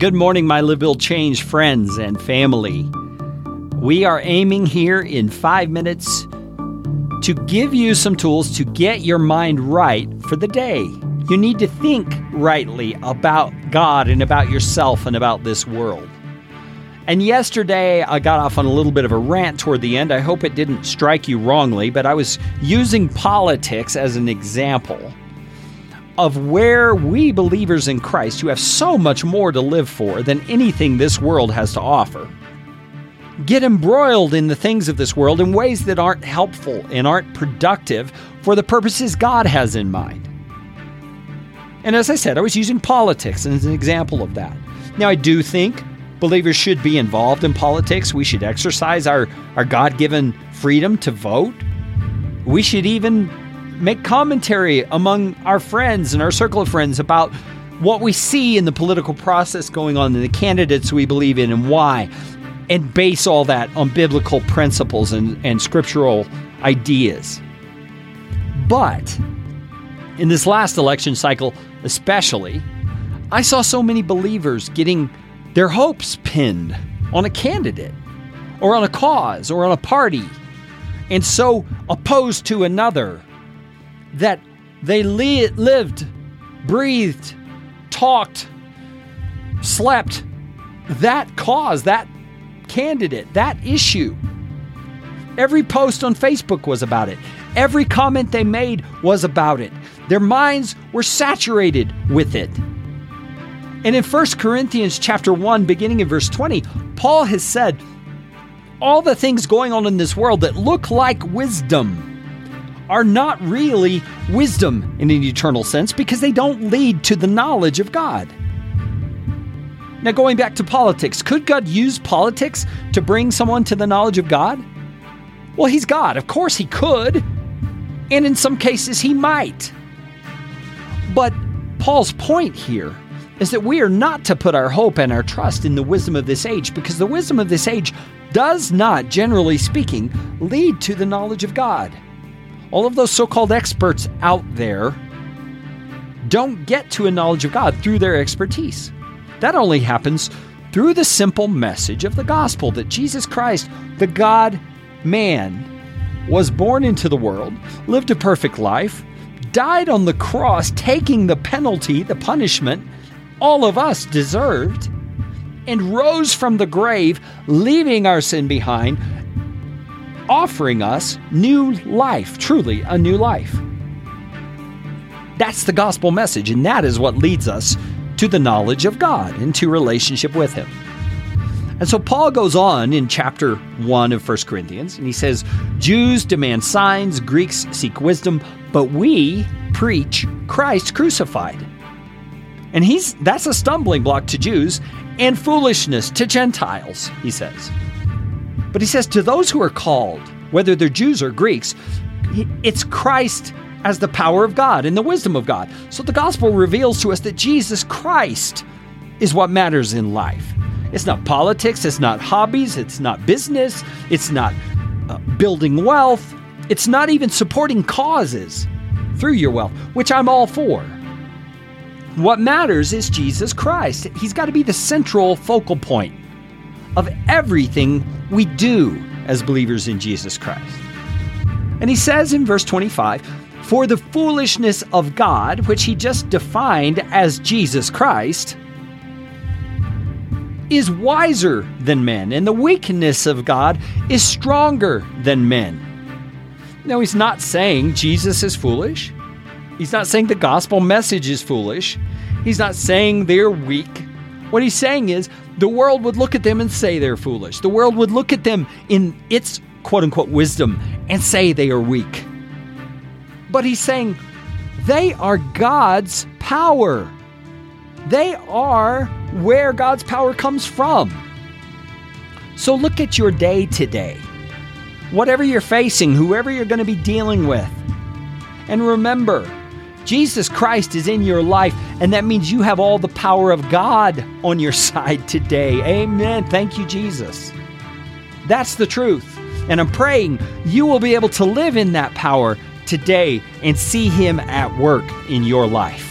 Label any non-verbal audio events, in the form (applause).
Good morning, my Build Change friends and family. We are aiming here in five minutes to give you some tools to get your mind right for the day. You need to think rightly about God and about yourself and about this world. And yesterday, I got off on a little bit of a rant toward the end. I hope it didn't strike you wrongly, but I was using politics as an example of where we believers in Christ, who have so much more to live for than anything this world has to offer, get embroiled in the things of this world in ways that aren't helpful and aren't productive for the purposes God has in mind. And as I said, I was using politics as an example of that. Now, I do think believers should be involved in politics. We should exercise our, our God given freedom to vote. We should even make commentary among our friends and our circle of friends about what we see in the political process going on and the candidates we believe in and why, and base all that on biblical principles and, and scriptural ideas. But in this last election cycle, especially, I saw so many believers getting their hopes pinned on a candidate or on a cause or on a party, and so opposed to another that they li- lived, breathed, talked, slept that cause, that candidate, that issue. Every post on Facebook was about it. Every comment they made was about it. Their minds were saturated with it. And in 1 Corinthians chapter 1 beginning in verse 20, Paul has said all the things going on in this world that look like wisdom are not really wisdom in an eternal sense because they don't lead to the knowledge of God. Now, going back to politics, could God use politics to bring someone to the knowledge of God? Well, He's God. Of course, He could. And in some cases, He might. But Paul's point here is that we are not to put our hope and our trust in the wisdom of this age because the wisdom of this age does not, generally speaking, lead to the knowledge of God all of those so called experts out there don't get to a knowledge of God through their expertise. That only happens through the simple message of the gospel that Jesus Christ, the God man, was born into the world, lived a perfect life, died on the cross, taking the penalty, the punishment all of us deserved, and rose from the grave, leaving our sin behind, offering us new life, truly a new life. That's the gospel message, and that is what leads us to the knowledge of God and to relationship with Him. And so Paul goes on in chapter 1 of 1 Corinthians, and he says, Jews demand signs, Greeks seek wisdom, but we preach Christ crucified. And he's that's a stumbling block to Jews and foolishness to Gentiles, he says. But he says, to those who are called, whether they're Jews or Greeks, it's Christ as the power of God and the wisdom of God. So the gospel reveals to us that Jesus Christ is what matters in life. It's not politics, it's not hobbies, it's not business, it's not uh, building wealth, it's not even supporting causes through your wealth, which I'm all for. What matters is Jesus Christ. He's got to be the central focal point of everything we do as believers in Jesus Christ. And he says in verse 25, For the foolishness of God, which he just defined as Jesus Christ, is wiser than men, and the weakness of God is stronger than men. No, he's not saying Jesus is foolish. He's not saying the gospel message is foolish. He's not saying they're weak. What he's saying is the world would look at them and say they're foolish. The world would look at them in its quote unquote wisdom and say they are weak. But he's saying they are God's power. They are where God's power comes from. So look at your day today. Whatever you're facing, whoever you're going to be dealing with. And remember, Jesus Christ is in your life, and that means you have all the power of God on your (laughs) side today. Amen. Thank you, Jesus. That's the truth. And I'm praying you will be able to live in that power today and see Him at work in your life.